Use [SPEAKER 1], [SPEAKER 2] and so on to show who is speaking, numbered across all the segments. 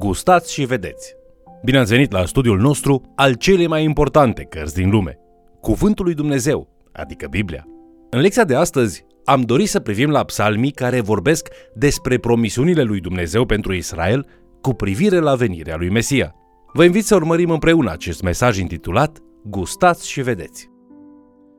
[SPEAKER 1] gustați și vedeți. Bine ați venit la studiul nostru al celei mai importante cărți din lume, Cuvântul lui Dumnezeu, adică Biblia. În lecția de astăzi am dorit să privim la psalmii care vorbesc despre promisiunile lui Dumnezeu pentru Israel cu privire la venirea lui Mesia. Vă invit să urmărim împreună acest mesaj intitulat Gustați și vedeți.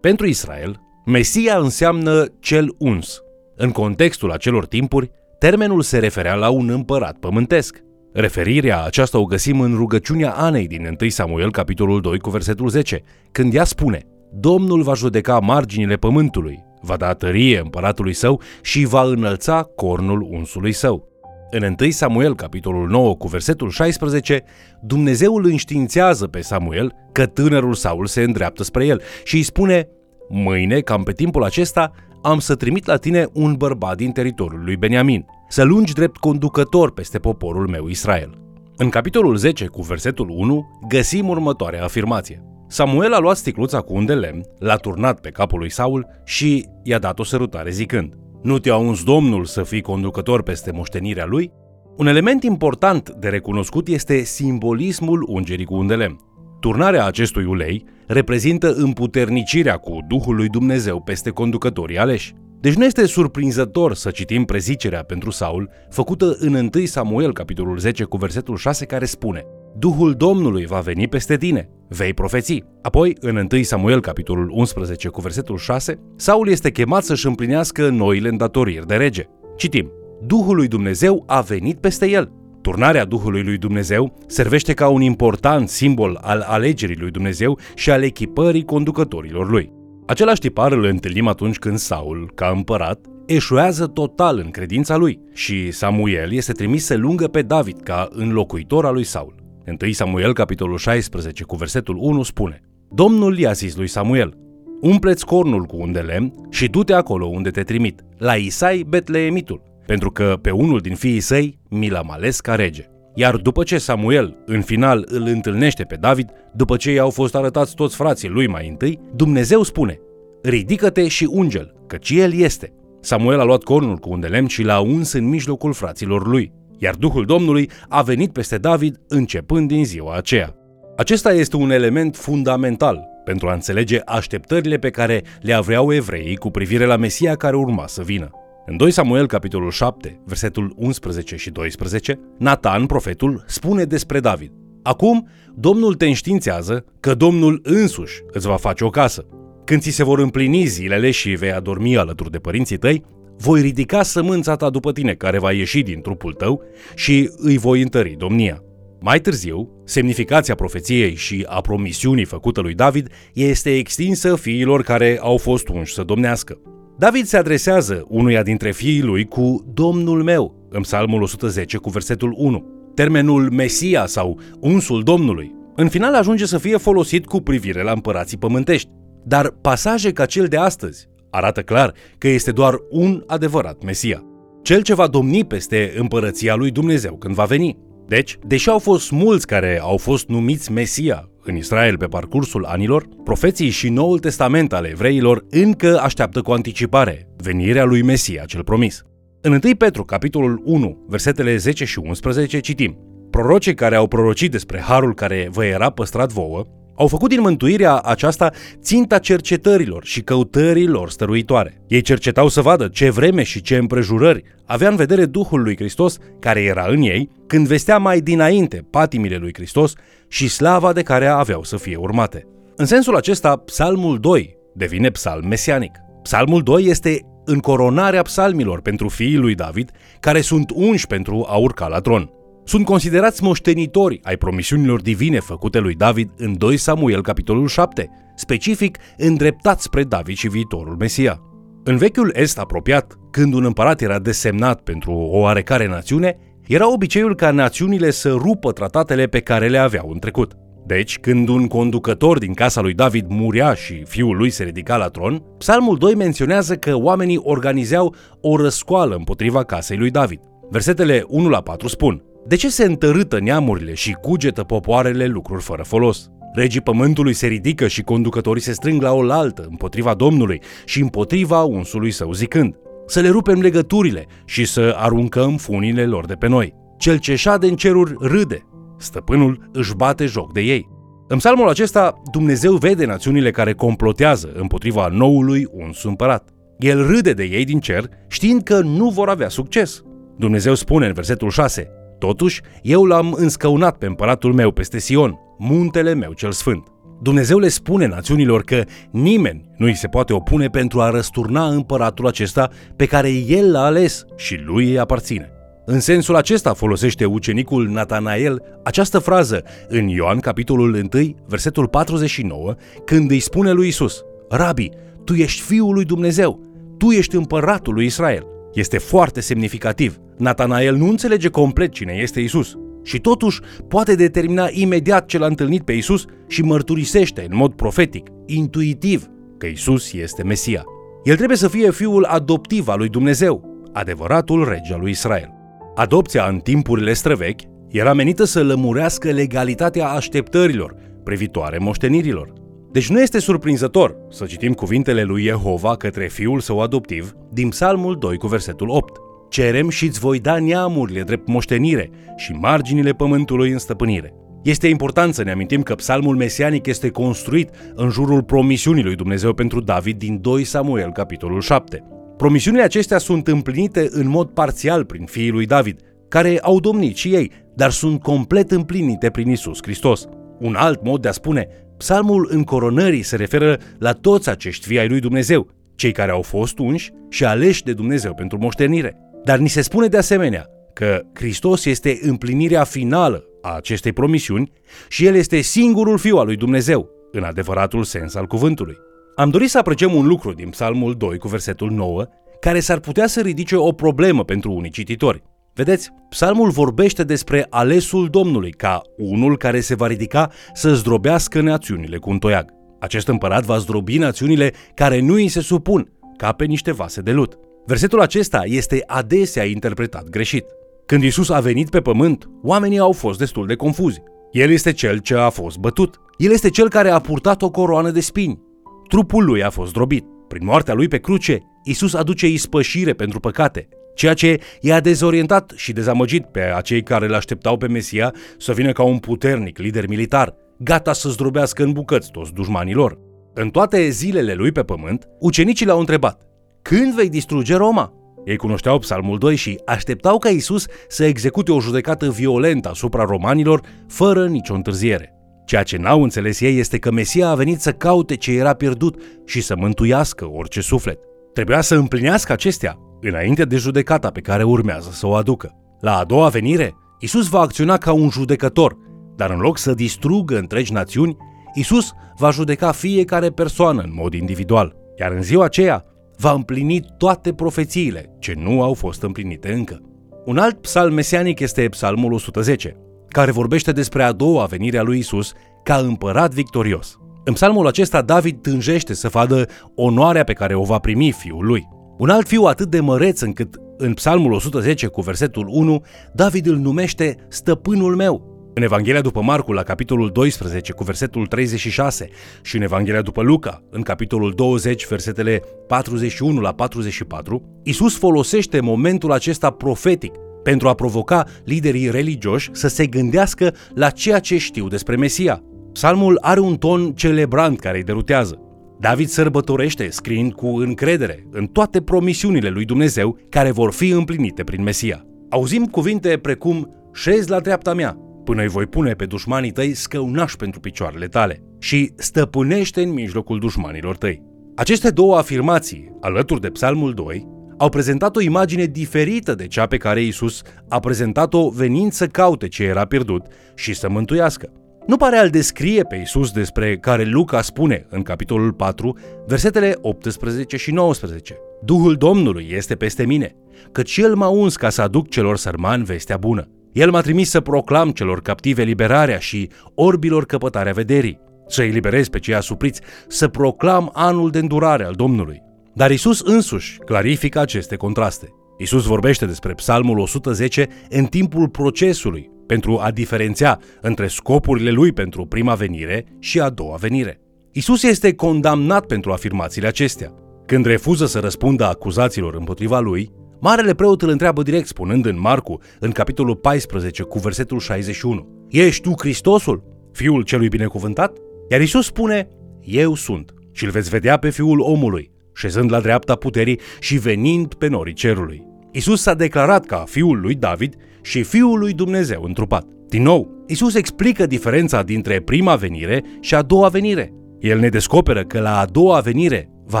[SPEAKER 1] Pentru Israel, Mesia înseamnă cel uns. În contextul acelor timpuri, termenul se referea la un împărat pământesc. Referirea aceasta o găsim în rugăciunea Anei din 1 Samuel, capitolul 2, cu versetul 10, când ea spune Domnul va judeca marginile pământului, va da tărie împăratului său și va înălța cornul unsului său. În 1 Samuel, capitolul 9, cu versetul 16, Dumnezeu îl înștiințează pe Samuel că tânărul Saul se îndreaptă spre el și îi spune Mâine, cam pe timpul acesta, am să trimit la tine un bărbat din teritoriul lui Beniamin, să lungi drept conducător peste poporul meu Israel. În capitolul 10, cu versetul 1, găsim următoarea afirmație. Samuel a luat sticluța cu un de lemn, l-a turnat pe capul lui Saul și i-a dat o sărutare zicând Nu te-a uns Domnul să fii conducător peste moștenirea lui? Un element important de recunoscut este simbolismul ungerii cu un de lemn. Turnarea acestui ulei reprezintă împuternicirea cu Duhul lui Dumnezeu peste conducătorii aleși. Deci nu este surprinzător să citim prezicerea pentru Saul, făcută în 1 Samuel, capitolul 10, cu versetul 6, care spune Duhul Domnului va veni peste tine, vei profeți. Apoi, în 1 Samuel, capitolul 11, cu versetul 6, Saul este chemat să-și împlinească noile îndatoriri de rege. Citim, Duhul lui Dumnezeu a venit peste el. Turnarea Duhului lui Dumnezeu servește ca un important simbol al alegerii lui Dumnezeu și al echipării conducătorilor lui. Același tipar îl întâlnim atunci când Saul, ca împărat, eșuează total în credința lui și Samuel este trimis să lungă pe David ca înlocuitor al lui Saul. 1 Samuel, capitolul 16, cu versetul 1, spune Domnul i-a zis lui Samuel, umpleți cornul cu un de lemn și du-te acolo unde te trimit, la Isai Betleemitul, pentru că pe unul din fiii săi mi l-am ales ca rege. Iar după ce Samuel, în final, îl întâlnește pe David, după ce i-au fost arătați toți frații lui mai întâi, Dumnezeu spune, ridică-te și ungel, căci el este. Samuel a luat cornul cu un de lemn și l-a uns în mijlocul fraților lui, iar Duhul Domnului a venit peste David începând din ziua aceea. Acesta este un element fundamental pentru a înțelege așteptările pe care le aveau evreii cu privire la Mesia care urma să vină. În 2 Samuel, capitolul 7, versetul 11 și 12, Nathan, profetul, spune despre David. Acum, Domnul te înștiințează că Domnul însuși îți va face o casă. Când ți se vor împlini zilele și vei adormi alături de părinții tăi, voi ridica sămânța ta după tine care va ieși din trupul tău și îi voi întări domnia. Mai târziu, semnificația profeției și a promisiunii făcută lui David este extinsă fiilor care au fost unși să domnească. David se adresează unuia dintre fiii lui cu Domnul meu, în Psalmul 110 cu versetul 1. Termenul Mesia sau unsul Domnului, în final ajunge să fie folosit cu privire la împărații pământești. Dar pasaje ca cel de astăzi arată clar că este doar un adevărat Mesia. Cel ce va domni peste împărăția lui Dumnezeu când va veni. Deci, deși au fost mulți care au fost numiți Mesia în Israel pe parcursul anilor, profeții și Noul Testament ale evreilor încă așteaptă cu anticipare venirea lui Mesia cel promis. În 1 Petru, capitolul 1, versetele 10 și 11, citim Prorocii care au prorocit despre harul care vă era păstrat vouă, au făcut din mântuirea aceasta ținta cercetărilor și căutărilor stăruitoare. Ei cercetau să vadă ce vreme și ce împrejurări avea în vedere Duhul lui Hristos care era în ei când vestea mai dinainte patimile lui Hristos și slava de care aveau să fie urmate. În sensul acesta, Psalmul 2 devine psalm mesianic. Psalmul 2 este încoronarea psalmilor pentru fiii lui David, care sunt unși pentru a urca la tron sunt considerați moștenitori ai promisiunilor divine făcute lui David în 2 Samuel capitolul 7, specific îndreptat spre David și viitorul Mesia. În vechiul est apropiat, când un împărat era desemnat pentru o oarecare națiune, era obiceiul ca națiunile să rupă tratatele pe care le aveau în trecut. Deci, când un conducător din casa lui David murea și fiul lui se ridica la tron, Psalmul 2 menționează că oamenii organizeau o răscoală împotriva casei lui David. Versetele 1 la 4 spun de ce se întărâtă neamurile și cugetă popoarele lucruri fără folos? Regii pământului se ridică și conducătorii se strâng la oaltă împotriva Domnului și împotriva unsului său zicând să le rupem legăturile și să aruncăm funile lor de pe noi. Cel ce șade în ceruri râde, stăpânul își bate joc de ei. În psalmul acesta, Dumnezeu vede națiunile care complotează împotriva noului un împărat. El râde de ei din cer, știind că nu vor avea succes. Dumnezeu spune în versetul 6, Totuși, eu l-am înscăunat pe împăratul meu peste Sion, muntele meu cel sfânt. Dumnezeu le spune națiunilor că nimeni nu îi se poate opune pentru a răsturna împăratul acesta pe care el l-a ales și lui îi aparține. În sensul acesta folosește ucenicul Natanael această frază în Ioan capitolul 1, versetul 49, când îi spune lui Isus: Rabi, tu ești fiul lui Dumnezeu, tu ești împăratul lui Israel. Este foarte semnificativ. Natanael nu înțelege complet cine este Isus și totuși poate determina imediat ce l-a întâlnit pe Isus și mărturisește în mod profetic, intuitiv, că Isus este Mesia. El trebuie să fie fiul adoptiv al lui Dumnezeu, adevăratul rege al lui Israel. Adopția în timpurile străvechi era menită să lămurească legalitatea așteptărilor privitoare moștenirilor. Deci nu este surprinzător să citim cuvintele lui Jehova către fiul său adoptiv din Psalmul 2 cu versetul 8. Cerem și îți voi da neamurile drept moștenire și marginile pământului în stăpânire. Este important să ne amintim că psalmul mesianic este construit în jurul promisiunii lui Dumnezeu pentru David din 2 Samuel, capitolul 7. Promisiunile acestea sunt împlinite în mod parțial prin fiii lui David, care au domnit și ei, dar sunt complet împlinite prin Isus Hristos. Un alt mod de a spune, psalmul încoronării se referă la toți acești fii ai lui Dumnezeu, cei care au fost unși și aleși de Dumnezeu pentru moștenire. Dar ni se spune de asemenea că Hristos este împlinirea finală a acestei promisiuni și El este singurul fiu al lui Dumnezeu, în adevăratul sens al cuvântului. Am dorit să apreciem un lucru din Psalmul 2 cu versetul 9, care s-ar putea să ridice o problemă pentru unii cititori. Vedeți, psalmul vorbește despre alesul Domnului ca unul care se va ridica să zdrobească națiunile cu un toiag. Acest împărat va zdrobi națiunile care nu îi se supun, ca pe niște vase de lut. Versetul acesta este adesea interpretat greșit. Când Isus a venit pe pământ, oamenii au fost destul de confuzi. El este cel ce a fost bătut. El este cel care a purtat o coroană de spini. Trupul lui a fost drobit. Prin moartea lui pe cruce, Isus aduce ispășire pentru păcate, ceea ce i-a dezorientat și dezamăgit pe acei care îl așteptau pe Mesia să vină ca un puternic lider militar, gata să zdrobească în bucăți toți dușmanilor. În toate zilele lui pe pământ, ucenicii l-au întrebat, când vei distruge Roma? Ei cunoșteau psalmul 2 și așteptau ca Isus să execute o judecată violentă asupra romanilor fără nicio întârziere. Ceea ce n-au înțeles ei este că Mesia a venit să caute ce era pierdut și să mântuiască orice suflet. Trebuia să împlinească acestea înainte de judecata pe care urmează să o aducă. La a doua venire, Isus va acționa ca un judecător, dar în loc să distrugă întregi națiuni, Isus va judeca fiecare persoană în mod individual. Iar în ziua aceea va împlini toate profețiile ce nu au fost împlinite încă. Un alt psalm mesianic este psalmul 110, care vorbește despre a doua venire a lui Isus ca împărat victorios. În psalmul acesta, David tânjește să vadă onoarea pe care o va primi fiul lui. Un alt fiu atât de măreț încât în psalmul 110 cu versetul 1, David îl numește stăpânul meu. În Evanghelia după Marcu, la capitolul 12, cu versetul 36 și în Evanghelia după Luca, în capitolul 20, versetele 41 la 44, Isus folosește momentul acesta profetic pentru a provoca liderii religioși să se gândească la ceea ce știu despre Mesia. Psalmul are un ton celebrant care îi derutează. David sărbătorește scriind cu încredere în toate promisiunile lui Dumnezeu care vor fi împlinite prin Mesia. Auzim cuvinte precum șezi la dreapta mea, până îi voi pune pe dușmanii tăi scăunași pentru picioarele tale și stăpânește în mijlocul dușmanilor tăi. Aceste două afirmații, alături de Psalmul 2, au prezentat o imagine diferită de cea pe care Isus a prezentat-o venind să caute ce era pierdut și să mântuiască. Nu pare al descrie pe Isus despre care Luca spune în capitolul 4, versetele 18 și 19. Duhul Domnului este peste mine, căci El m-a uns ca să aduc celor sărmani vestea bună. El m-a trimis să proclam celor captive liberarea și orbilor căpătarea vederii, să eliberez pe cei asupriți, să proclam anul de îndurare al Domnului. Dar Isus însuși clarifică aceste contraste. Isus vorbește despre Psalmul 110 în timpul procesului, pentru a diferenția între scopurile lui pentru prima venire și a doua venire. Isus este condamnat pentru afirmațiile acestea. Când refuză să răspundă acuzațiilor împotriva lui, Marele preot îl întreabă direct spunând în Marcu, în capitolul 14 cu versetul 61, Ești tu Hristosul, fiul celui binecuvântat? Iar Isus spune, Eu sunt și îl veți vedea pe fiul omului, șezând la dreapta puterii și venind pe norii cerului. Isus s-a declarat ca fiul lui David și fiul lui Dumnezeu întrupat. Din nou, Isus explică diferența dintre prima venire și a doua venire. El ne descoperă că la a doua venire va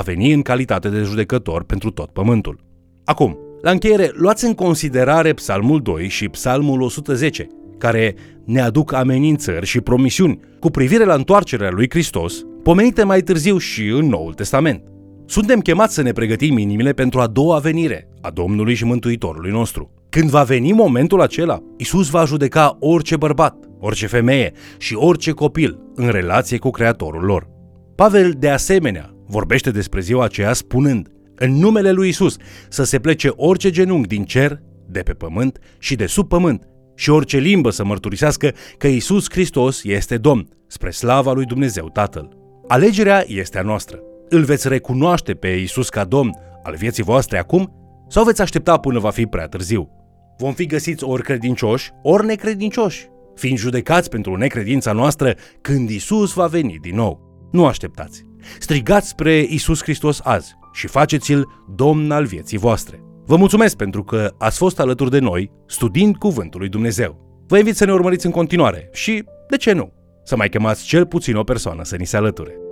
[SPEAKER 1] veni în calitate de judecător pentru tot pământul. Acum, la încheiere, luați în considerare Psalmul 2 și Psalmul 110, care ne aduc amenințări și promisiuni cu privire la întoarcerea lui Hristos, pomenite mai târziu și în Noul Testament. Suntem chemați să ne pregătim inimile pentru a doua venire a Domnului și Mântuitorului nostru. Când va veni momentul acela, Isus va judeca orice bărbat, orice femeie și orice copil în relație cu Creatorul lor. Pavel, de asemenea, vorbește despre ziua aceea spunând, în numele lui Isus, să se plece orice genunchi din cer, de pe pământ și de sub pământ și orice limbă să mărturisească că Isus Hristos este Domn, spre slava lui Dumnezeu Tatăl. Alegerea este a noastră. Îl veți recunoaște pe Isus ca Domn al vieții voastre acum sau veți aștepta până va fi prea târziu? Vom fi găsiți ori credincioși, ori necredincioși, fiind judecați pentru necredința noastră când Isus va veni din nou. Nu așteptați. Strigați spre Isus Hristos azi și faceți-l Domn al vieții voastre. Vă mulțumesc pentru că ați fost alături de noi studiind Cuvântul lui Dumnezeu. Vă invit să ne urmăriți în continuare și, de ce nu, să mai chemați cel puțin o persoană să ni se alăture.